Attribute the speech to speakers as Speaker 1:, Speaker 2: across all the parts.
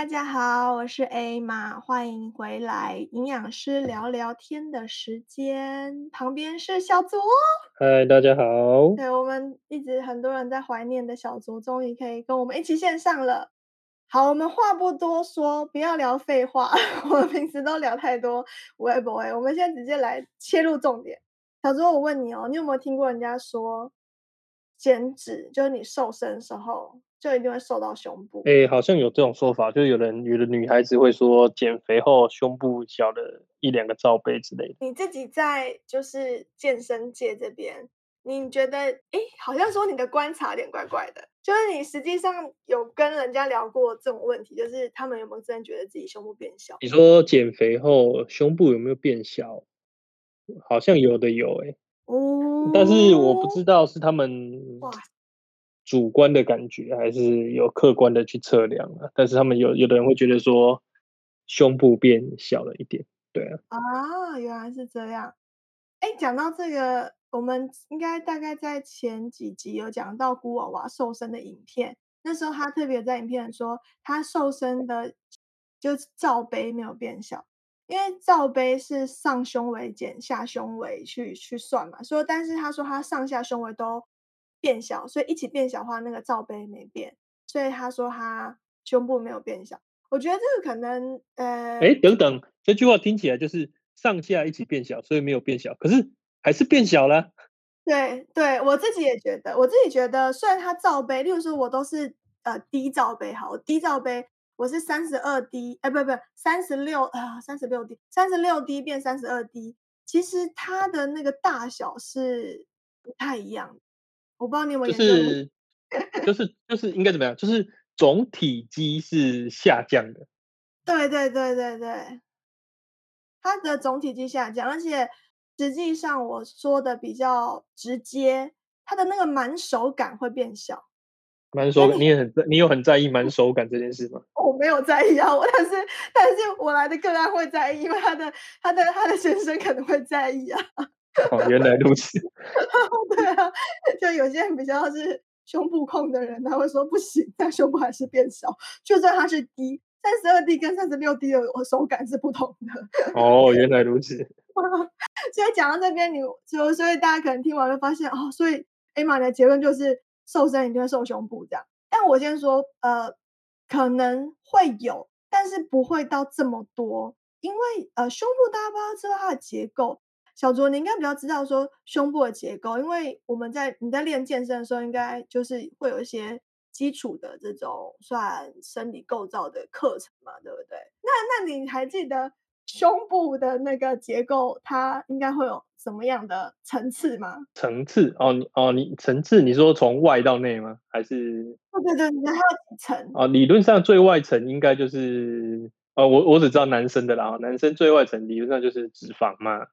Speaker 1: 大家好，我是 A 玛，欢迎回来营养师聊聊天的时间。旁边是小卓，
Speaker 2: 嗨，大家好。
Speaker 1: 对我们一直很多人在怀念的小卓，终于可以跟我们一起线上了。好，我们话不多说，不要聊废话。我们平时都聊太多，喂不喂？我们现在直接来切入重点。小卓，我问你哦，你有没有听过人家说减脂，就是你瘦身的时候？就一定会瘦到胸部。
Speaker 2: 哎，好像有这种说法，就是有人有的女孩子会说减肥后胸部小了一两个罩杯之类的。
Speaker 1: 你自己在就是健身界这边，你觉得哎，好像说你的观察点怪怪的，就是你实际上有跟人家聊过这种问题，就是他们有没有真的觉得自己胸部变小？
Speaker 2: 你说减肥后胸部有没有变小？好像有的有哎，哦，但是我不知道是他们哇。主观的感觉还是有客观的去测量啊，但是他们有有的人会觉得说胸部变小了一点，对啊。
Speaker 1: 啊，原来是这样。哎，讲到这个，我们应该大概在前几集有讲到古娃娃瘦身的影片，那时候他特别在影片说他瘦身的就罩杯没有变小，因为罩杯是上胸围减下胸围去去算嘛，所以但是他说他上下胸围都。变小，所以一起变小的话，那个罩杯没变，所以他说他胸部没有变小。我觉得这个可能，呃，
Speaker 2: 哎，等等，这句话听起来就是上下一起变小，所以没有变小，可是还是变小了。
Speaker 1: 对，对我自己也觉得，我自己觉得，虽然它罩杯，例如说我都是呃低罩杯，好，低罩杯我是三十二 D，哎，不不，三十六啊，三十六 D，三十六 D 变三十二 D，其实它的那个大小是不太一样的。我不知道你有没有
Speaker 2: 就是就是就是应该怎么样？就是总体积是下降的。
Speaker 1: 对对对对对，它的总体积下降，而且实际上我说的比较直接，它的那个满手感会变小。
Speaker 2: 满手感，你也很你有很在意满手感这件事吗？
Speaker 1: 我没有在意啊，我但是但是我来的个案会在意，因为他的他的他的先生可能会在意啊。
Speaker 2: 哦，原来如此。
Speaker 1: 对啊，就有些人比较是胸部控的人，他会说不行，但胸部还是变小，就算它是 D，三十二 D 跟三十六 D 的手感是不同的。
Speaker 2: 哦，原来如此。
Speaker 1: 所以讲到这边，你就所以大家可能听完就发现哦，所以 A 玛的结论就是瘦身一定会瘦胸部这样。但我先说，呃，可能会有，但是不会到这么多，因为呃，胸部大家不知道知道它的结构。小卓，你应该比较知道说胸部的结构，因为我们在你在练健身的时候，应该就是会有一些基础的这种算生理构造的课程嘛，对不对？那那你还记得胸部的那个结构，它应该会有什么样的层次吗？
Speaker 2: 层次哦，你哦，你层次，你说从外到内吗？还是？
Speaker 1: 哦，对对，你还有几层？
Speaker 2: 哦，理论上最外层应该就是，哦，我我只知道男生的啦，男生最外层理论上就是脂肪嘛。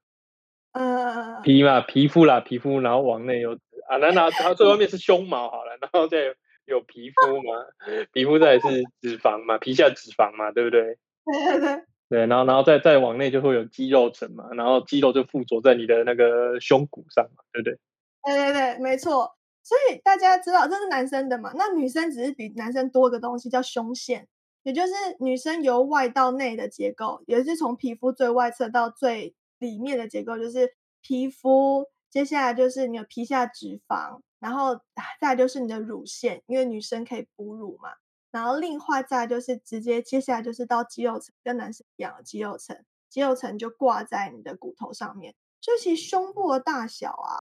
Speaker 1: 呃，
Speaker 2: 皮嘛，皮肤啦，皮肤，然后往内有啊，那那它最外面是胸毛好了，然后再有皮肤嘛，皮肤再是脂肪嘛，皮下脂肪嘛，对不对？
Speaker 1: 对 对对，
Speaker 2: 对，然后然后再再往内就会有肌肉层嘛，然后肌肉就附着在你的那个胸骨上嘛，对不对？
Speaker 1: 对对对，没错。所以大家知道这是男生的嘛，那女生只是比男生多个东西叫胸腺，也就是女生由外到内的结构，也是从皮肤最外侧到最。里面的结构就是皮肤，接下来就是你的皮下脂肪，然后再就是你的乳腺，因为女生可以哺乳嘛。然后另外再就是直接接下来就是到肌肉层，跟男生一样的肌肉层，肌肉层就挂在你的骨头上面。所以其实胸部的大小啊，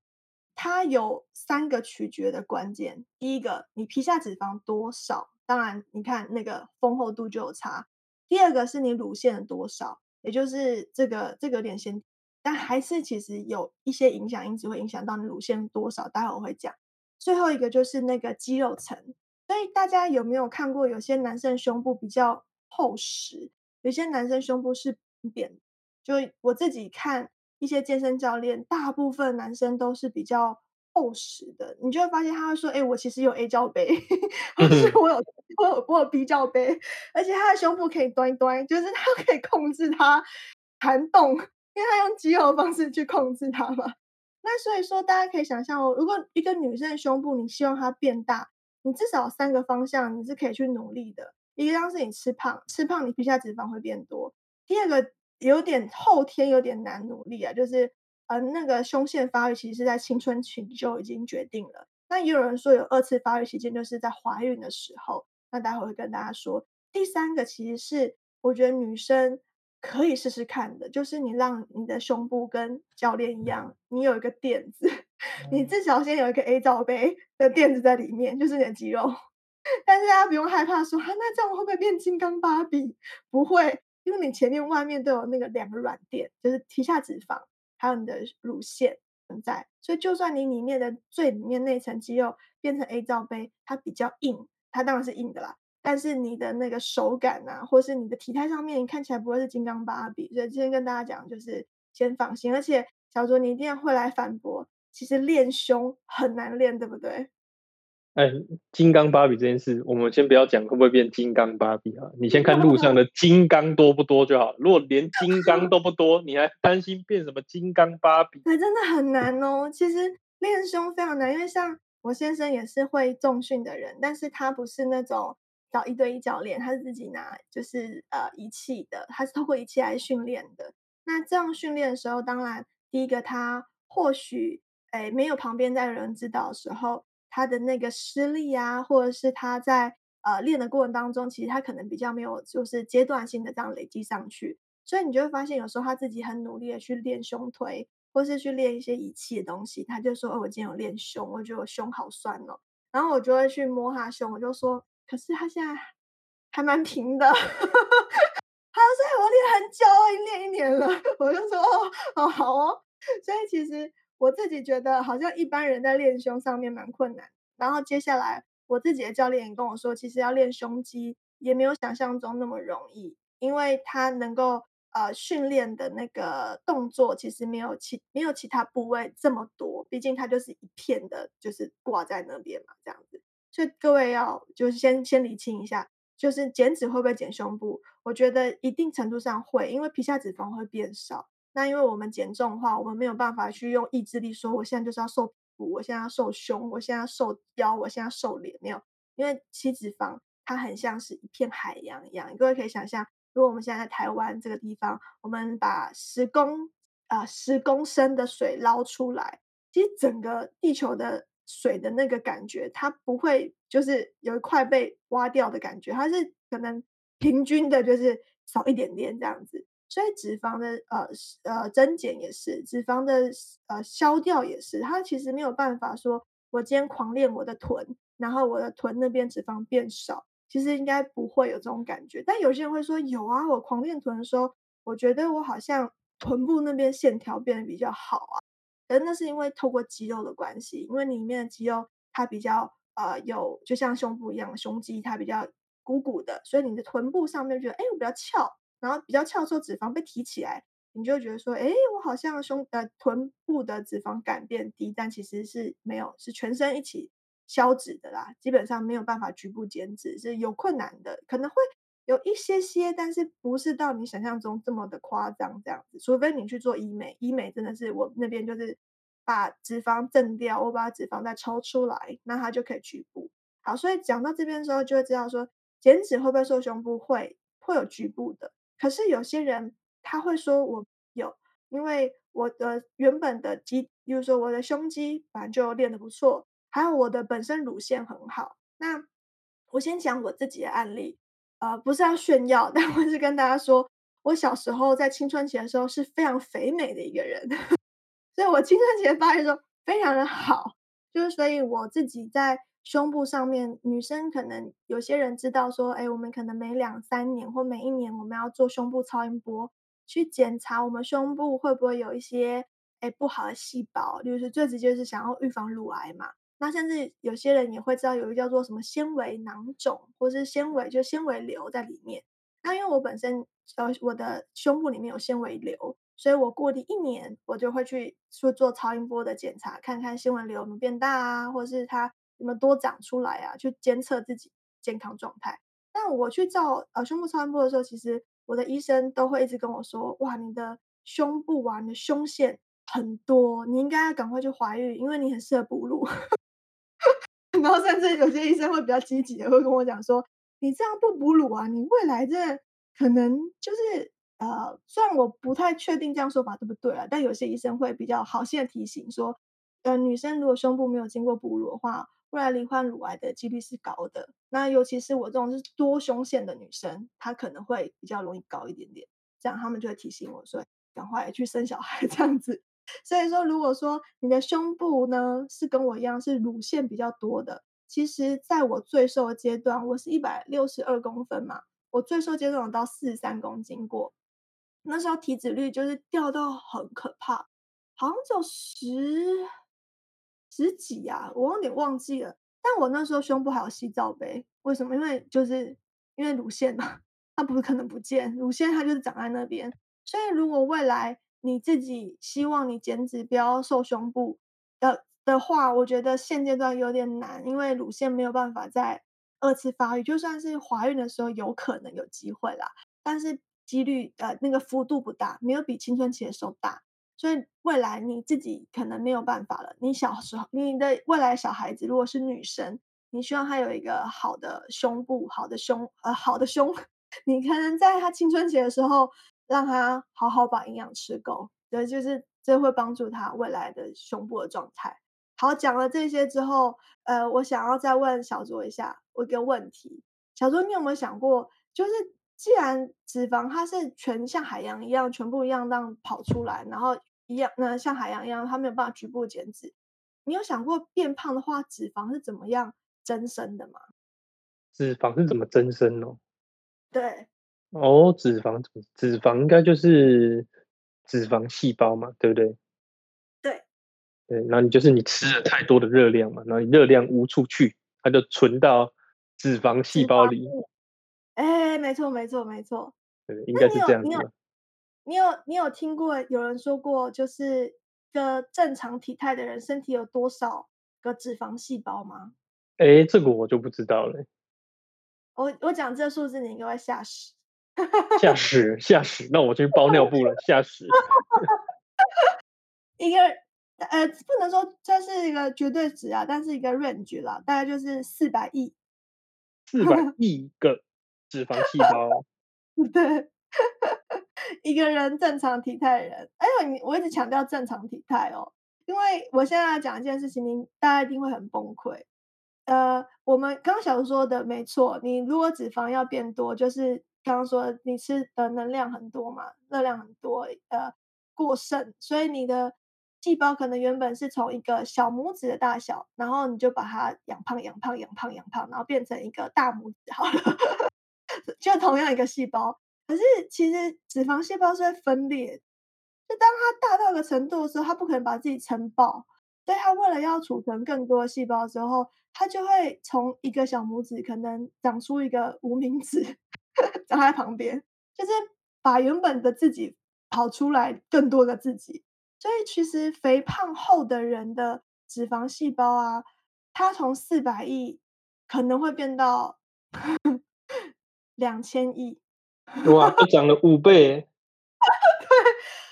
Speaker 1: 它有三个取决的关键。第一个，你皮下脂肪多少，当然你看那个丰厚度就有差。第二个是你乳腺的多少。也就是这个这个有点先，但还是其实有一些影响因子会影响到你乳腺多少，待会我会讲。最后一个就是那个肌肉层，所以大家有没有看过有些男生胸部比较厚实，有些男生胸部是扁？就我自己看一些健身教练，大部分男生都是比较。厚实的，你就会发现他会说：“哎，我其实有 A 罩杯，或是我有我有我有 B 罩杯，而且他的胸部可以端一端，就是他可以控制它弹动，因为他用肌肉方式去控制它嘛。那所以说，大家可以想象哦，如果一个女生的胸部，你希望它变大，你至少三个方向你是可以去努力的。一个当是你吃胖，吃胖你皮下脂肪会变多。第二个有点后天有点难努力啊，就是呃那个胸腺发育其实是在青春期就已经决定了。那也有人说有二次发育期间，就是在怀孕的时候。那待会会跟大家说。第三个其实是我觉得女生可以试试看的，就是你让你的胸部跟教练一样，你有一个垫子，你至少先有一个 A 罩杯的垫子在里面，就是你的肌肉。但是大家不用害怕说，啊，那这样会不会变金刚芭比？不会，因为你前面、外面都有那个两个软垫，就是提下脂肪，还有你的乳腺存在。所以就算你里面的最里面那层肌肉变成 A 罩杯，它比较硬，它当然是硬的啦。但是你的那个手感啊，或是你的体态上面，你看起来不会是金刚芭比。所以今天跟大家讲，就是先放心。而且小卓，你一定会来反驳，其实练胸很难练，对不对？
Speaker 2: 哎，金刚芭比这件事，我们先不要讲会不会变金刚芭比啊。你先看路上的金刚多不多就好。如果连金刚都不多，你还担心变什么金刚芭比？
Speaker 1: 那，真的很难哦。其实练胸非常难，因为像我先生也是会重训的人，但是他不是那种。找一对一教练，他是自己拿就是呃仪器的，他是透过仪器来训练的。那这样训练的时候，当然第一个他或许哎没有旁边在人指导的时候，他的那个施力啊，或者是他在呃练的过程当中，其实他可能比较没有就是阶段性的这样累积上去，所以你就会发现有时候他自己很努力的去练胸推，或是去练一些仪器的东西，他就说哦我今天有练胸，我觉得我胸好酸哦，然后我就会去摸他胸，我就说。可是他现在还蛮平的，他说我练很久了，已经练一年了。我就说哦哦好哦，所以其实我自己觉得好像一般人在练胸上面蛮困难。然后接下来我自己的教练也跟我说，其实要练胸肌也没有想象中那么容易，因为他能够呃训练的那个动作其实没有其没有其他部位这么多，毕竟它就是一片的，就是挂在那边嘛，这样子。所以各位要就是先先理清一下，就是减脂会不会减胸部？我觉得一定程度上会，因为皮下脂肪会变少。那因为我们减重的话，我们没有办法去用意志力说，我现在就是要瘦屁股，我现在要瘦胸，我现在要瘦腰，我现在要瘦脸，没有。因为七脂肪它很像是一片海洋一样，各位可以想象，如果我们现在在台湾这个地方，我们把十公啊十公升的水捞出来，其实整个地球的。水的那个感觉，它不会就是有一块被挖掉的感觉，它是可能平均的，就是少一点点这样子。所以脂肪的呃呃增减也是，脂肪的呃消掉也是，它其实没有办法说，我今天狂练我的臀，然后我的臀那边脂肪变少，其实应该不会有这种感觉。但有些人会说有啊，我狂练臀的时候，我觉得我好像臀部那边线条变得比较好啊。而那是因为透过肌肉的关系，因为里面的肌肉它比较呃有，就像胸部一样，胸肌它比较鼓鼓的，所以你的臀部上面觉得哎我比较翘，然后比较翘的时候脂肪被提起来，你就觉得说哎我好像胸呃臀部的脂肪感变低，但其实是没有，是全身一起消脂的啦，基本上没有办法局部减脂，是有困难的，可能会。有一些些，但是不是到你想象中这么的夸张这样子。除非你去做医美，医美真的是我那边就是把脂肪震掉，我把脂肪再抽出来，那它就可以局部。好，所以讲到这边的时候，就会知道说减脂会不会瘦胸部？会，会有局部的。可是有些人他会说我有，因为我的原本的肌，比如说我的胸肌反正就练得不错，还有我的本身乳腺很好。那我先讲我自己的案例。呃，不是要炫耀，但我是跟大家说，我小时候在青春期的时候是非常肥美的一个人，所以我青春期的发育时候非常的好，就是所以我自己在胸部上面，女生可能有些人知道说，哎，我们可能每两三年或每一年我们要做胸部超音波，去检查我们胸部会不会有一些哎不好的细胞，就是最直接是想要预防乳癌嘛。那甚至有些人也会知道有一个叫做什么纤维囊肿，或是纤维就纤维瘤在里面。那因为我本身呃我的胸部里面有纤维瘤，所以我固定一年我就会去去做超音波的检查，看看纤维瘤有没有变大啊，或者是它有没有多长出来啊，去监测自己健康状态。那我去照呃胸部超音波的时候，其实我的医生都会一直跟我说，哇，你的胸部啊，你的胸腺很多，你应该要赶快去怀孕，因为你很适合哺乳。然后甚至有些医生会比较积极的，会跟我讲说：“你这样不哺乳啊，你未来这可能就是呃，虽然我不太确定这样说法对不对啊，但有些医生会比较好心的提醒说，呃，女生如果胸部没有经过哺乳的话，未来罹患乳癌的几率是高的。那尤其是我这种是多胸腺的女生，她可能会比较容易高一点点。这样他们就会提醒我说，赶快去生小孩这样子。所以说，如果说你的胸部呢是跟我一样是乳腺比较多的，其实在我最瘦的阶段，我是一百六十二公分嘛，我最瘦阶段有到四十三公斤过，那时候体脂率就是掉到很可怕，好像就十十几呀，我有点忘记了。但我那时候胸部还有细罩杯，为什么？因为就是因为乳腺嘛，它不是可能不见，乳腺它就是长在那边，所以如果未来。你自己希望你减脂不要瘦胸部的的话，我觉得现阶段有点难，因为乳腺没有办法再二次发育。就算是怀孕的时候有可能有机会啦，但是几率呃那个幅度不大，没有比青春期的时候大。所以未来你自己可能没有办法了。你小时候你的未来小孩子如果是女生，你希望她有一个好的胸部、好的胸呃好的胸，你可能在她青春期的时候。让她好好把营养吃够，对，就是这会帮助她未来的胸部的状态。好，讲了这些之后，呃，我想要再问小卓一下我一个问题：小卓，你有没有想过，就是既然脂肪它是全像海洋一样，全部一样这样跑出来，然后一样，那像海洋一样，它没有办法局部减脂，你有想过变胖的话，脂肪是怎么样增生的吗？
Speaker 2: 脂肪是怎么增生哦？
Speaker 1: 对。
Speaker 2: 哦，脂肪脂肪应该就是脂肪细胞嘛，对不对？
Speaker 1: 对，
Speaker 2: 对，然后你就是你吃了太多的热量嘛，然后你热量无处去，它就存到脂肪细胞里。
Speaker 1: 哎，没错，没错，没错。
Speaker 2: 对，应该是这样子。
Speaker 1: 你有你有听过有人说过，就是个正常体态的人身体有多少个脂肪细胞吗？
Speaker 2: 哎，这个我就不知道了。
Speaker 1: 我我讲这数字，你应该会吓死。
Speaker 2: 吓死吓死！那我去包尿布了，吓死！
Speaker 1: 一个呃，不能说这是一个绝对值啊，但是一个 range 啦，大概就是四百亿，
Speaker 2: 四百亿个脂肪细胞。
Speaker 1: 对，一个人正常体态的人，哎呦，你我一直强调正常体态哦，因为我现在要讲一件事情，您大家一定会很崩溃。呃，我们刚小说的没错，你如果脂肪要变多，就是。刚刚说你吃的能量很多嘛，热量很多，呃，过剩，所以你的细胞可能原本是从一个小拇指的大小，然后你就把它养胖、养胖、养胖、养胖，然后变成一个大拇指好了，就同样一个细胞。可是其实脂肪细胞是会分裂，就当它大到一个程度的时候，它不可能把自己撑爆，所以它为了要储存更多的细胞之后，它就会从一个小拇指可能长出一个无名指。长在旁边，就是把原本的自己跑出来更多的自己。所以其实肥胖后的人的脂肪细胞啊，它从四百亿可能会变到两千亿。
Speaker 2: 哇，都涨了五倍！
Speaker 1: 对，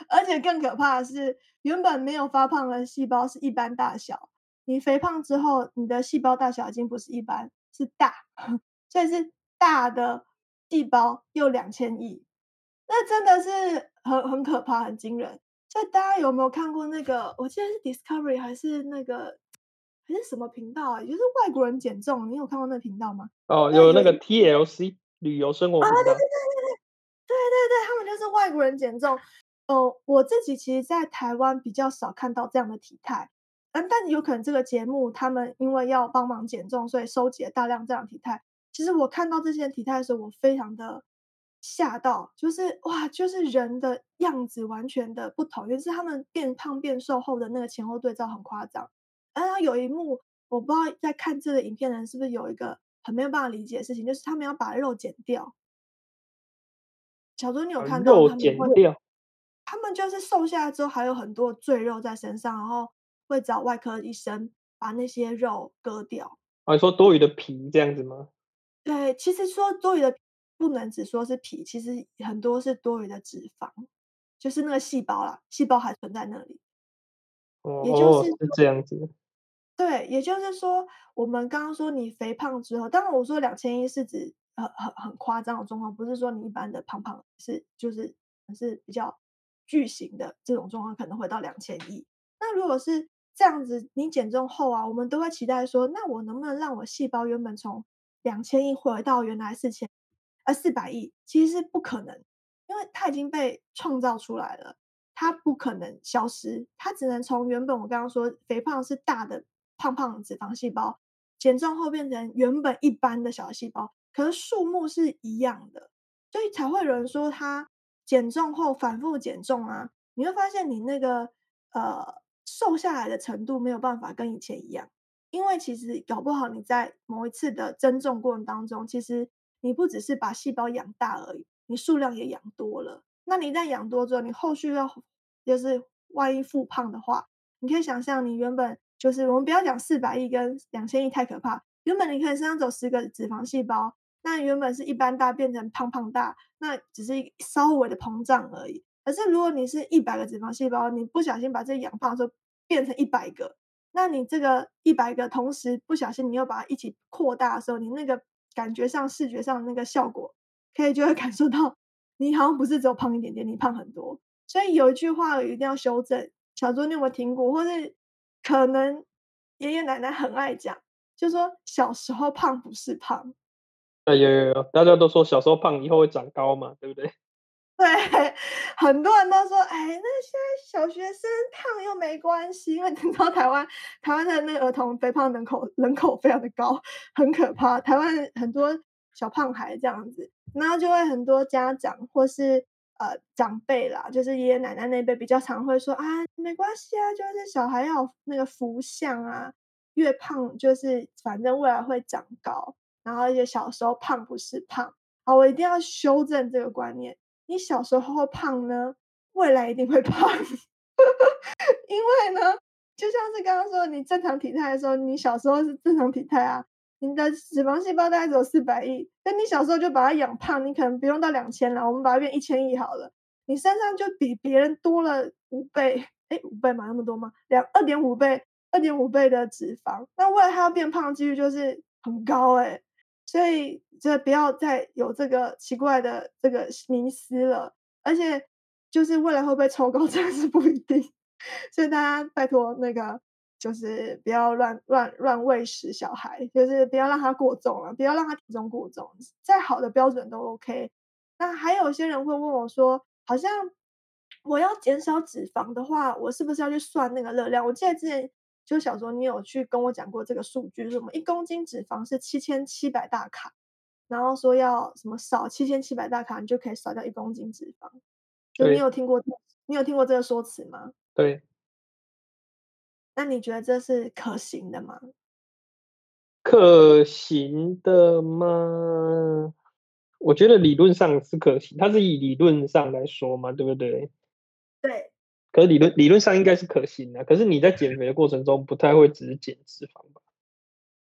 Speaker 1: 而且更可怕的是，原本没有发胖的细胞是一般大小，你肥胖之后，你的细胞大小已经不是一般，是大，所以是大的。细胞又两千亿，那真的是很很可怕、很惊人。所以大家有没有看过那个？我记得是 Discovery 还是那个还是什么频道啊？就是外国人减重，你有看过那个频道吗？
Speaker 2: 哦，有那个 TLC 旅游生活频道。
Speaker 1: 对对对对对对，他们就是外国人减重。哦，我自己其实，在台湾比较少看到这样的体态。嗯，但有可能这个节目他们因为要帮忙减重，所以收集了大量这样体态。其实我看到这些体态的时候，我非常的吓到，就是哇，就是人的样子完全的不同，就是他们变胖变瘦后的那个前后对照很夸张。然后有一幕，我不知道在看这个影片的人是不是有一个很没有办法理解的事情，就是他们要把肉减掉。小猪，你有看到
Speaker 2: 肉剪掉？
Speaker 1: 他们就是瘦下来之后还有很多赘肉在身上，然后会找外科医生把那些肉割掉。
Speaker 2: 啊，说多余的皮这样子吗？
Speaker 1: 对，其实说多余的不能只说是皮，其实很多是多余的脂肪，就是那个细胞啦，细胞还存在那里。
Speaker 2: 哦，也就是这样子。
Speaker 1: 对，也就是说，我们刚刚说你肥胖之后，当然我说两千一是指很很很夸张的状况，不是说你一般的胖胖是就是是比较巨型的这种状况，可能会到两千亿。那如果是这样子，你减重后啊，我们都会期待说，那我能不能让我细胞原本从两千亿回到原来四千，呃四百亿？其实是不可能，因为它已经被创造出来了，它不可能消失，它只能从原本我刚刚说肥胖是大的胖胖脂肪细胞，减重后变成原本一般的小细胞，可是数目是一样的，所以才会有人说他减重后反复减重啊，你会发现你那个呃。瘦下来的程度没有办法跟以前一样，因为其实搞不好你在某一次的增重过程当中，其实你不只是把细胞养大而已，你数量也养多了。那你在养多之后，你后续要就是万一复胖的话，你可以想象你原本就是我们不要讲四百亿跟两千亿太可怕，原本你可以身上走十个脂肪细胞，那原本是一般大变成胖胖大，那只是稍微的膨胀而已。可是如果你是一百个脂肪细胞，你不小心把这养胖的时候变成一百个，那你这个一百个同时不小心你又把它一起扩大的时候，你那个感觉上、视觉上那个效果，可以就会 感受到你好像不是只有胖一点点，你胖很多。所以有一句话一定要修正，小周你有没有听过？或是可能爷爷奶奶很爱讲，就说小时候胖不是胖。
Speaker 2: 哎有有有，大家都说小时候胖以后会长高嘛，对不对？
Speaker 1: 对，很多人都说，哎，那现在小学生胖又没关系，因为你知道台湾台湾的那个儿童肥胖人口人口非常的高，很可怕。台湾很多小胖孩这样子，然后就会很多家长或是呃长辈啦，就是爷爷奶奶那辈比较常会说啊，没关系啊，就是小孩要那个福相啊，越胖就是反正未来会长高，然后而且小时候胖不是胖，好，我一定要修正这个观念。你小时候胖呢，未来一定会胖，因为呢，就像是刚刚说，你正常体态的时候，你小时候是正常体态啊，你的脂肪细胞大概只有四百亿，那你小时候就把它养胖，你可能不用到两千了，我们把它变一千亿好了，你身上就比别人多了五倍，哎，五倍嘛，那么多吗？两二点五倍，二点五倍的脂肪，那未来它要变胖的几率就是很高哎。所以，这不要再有这个奇怪的这个迷思了。而且，就是未来会不会抽高，真的是不一定。所以大家拜托那个，就是不要乱乱乱喂食小孩，就是不要让他过重了，不要让他体重过重。再好的标准都 OK。那还有些人会问我说，好像我要减少脂肪的话，我是不是要去算那个热量？我记得之前。就小时候，你有去跟我讲过这个数据，什么一公斤脂肪是七千七百大卡，然后说要什么少七千七百大卡，你就可以少掉一公斤脂肪。就你有听过，你有听过这个说辞吗？
Speaker 2: 对。
Speaker 1: 那你觉得这是可行的吗？
Speaker 2: 可行的吗？我觉得理论上是可行，它是以理论上来说嘛，对不对？
Speaker 1: 对。
Speaker 2: 可是理论理论上应该是可行的，可是你在减肥的过程中不太会只是减脂肪吧？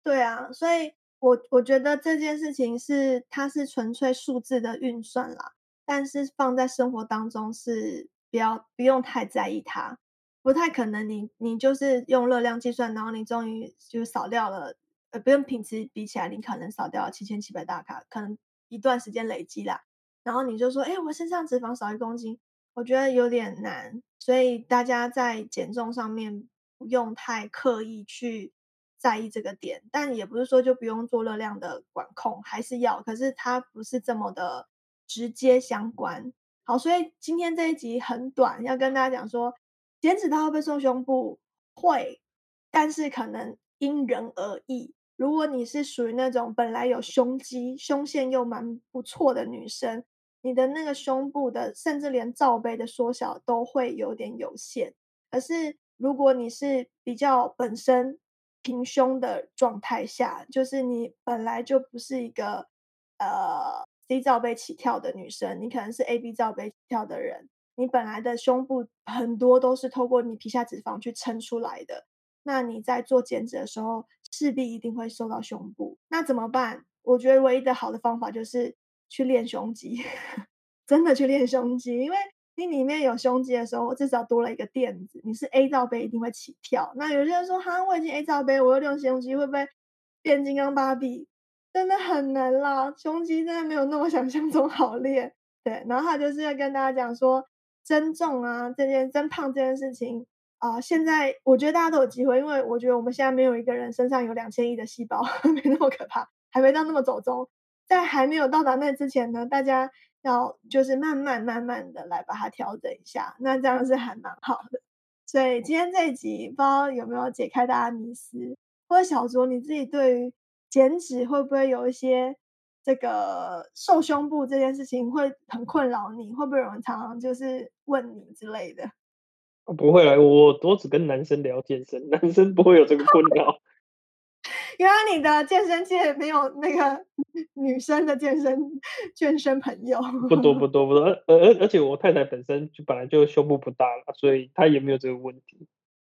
Speaker 1: 对啊，所以我我觉得这件事情是它是纯粹数字的运算啦，但是放在生活当中是不要不用太在意它，不太可能你你就是用热量计算，然后你终于就少掉了，呃，不用平时比起来，你可能少掉了七千七百大卡，可能一段时间累积啦，然后你就说，哎，我身上脂肪少一公斤。我觉得有点难，所以大家在减重上面不用太刻意去在意这个点，但也不是说就不用做热量的管控，还是要，可是它不是这么的直接相关。好，所以今天这一集很短，要跟大家讲说，减脂它会不会瘦胸部？会，但是可能因人而异。如果你是属于那种本来有胸肌、胸线又蛮不错的女生。你的那个胸部的，甚至连罩杯的缩小都会有点有限。可是如果你是比较本身平胸的状态下，就是你本来就不是一个呃 C 罩杯起跳的女生，你可能是 A B 罩杯起跳的人，你本来的胸部很多都是透过你皮下脂肪去撑出来的。那你在做减脂的时候，势必一定会瘦到胸部。那怎么办？我觉得唯一的好的方法就是。去练胸肌，真的去练胸肌，因为你里面有胸肌的时候，至少多了一个垫子。你是 A 罩杯，一定会起跳。那有些人说，哈，我已经 A 罩杯，我又练胸肌，会不会变金刚芭比？真的很难啦，胸肌真的没有那么想象中好练。对，然后他就是要跟大家讲说，增重啊，这件增胖这件事情啊，现在我觉得大家都有机会，因为我觉得我们现在没有一个人身上有两千亿的细胞，没那么可怕，还没到那么走中。在还没有到达那之前呢，大家要就是慢慢慢慢的来把它调整一下，那这样是还蛮好的。所以今天这一集，不知道有没有解开大家迷思，或者小卓你自己对于。减脂会不会有一些这个瘦胸部这件事情会很困扰你？会不会有人常常就是问你之类的？
Speaker 2: 不会啊，我我只跟男生聊健身，男生不会有这个困扰。
Speaker 1: 原来你的健身界没有那个女生的健身健身朋友？
Speaker 2: 不多不 多不多，而而而且我太太本身就本来就胸部不大了，所以她也没有这个问题。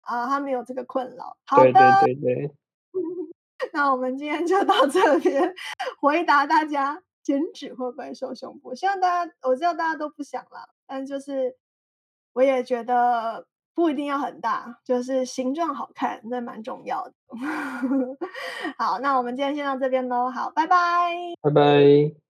Speaker 1: 啊，她没有这个困扰。好
Speaker 2: 的，对对对。
Speaker 1: 那我们今天就到这边，回答大家减脂会不会瘦胸部？希望大家，我知道大家都不想了，但就是我也觉得不一定要很大，就是形状好看，那蛮重要的。好，那我们今天先到这边喽，好，拜拜，
Speaker 2: 拜拜。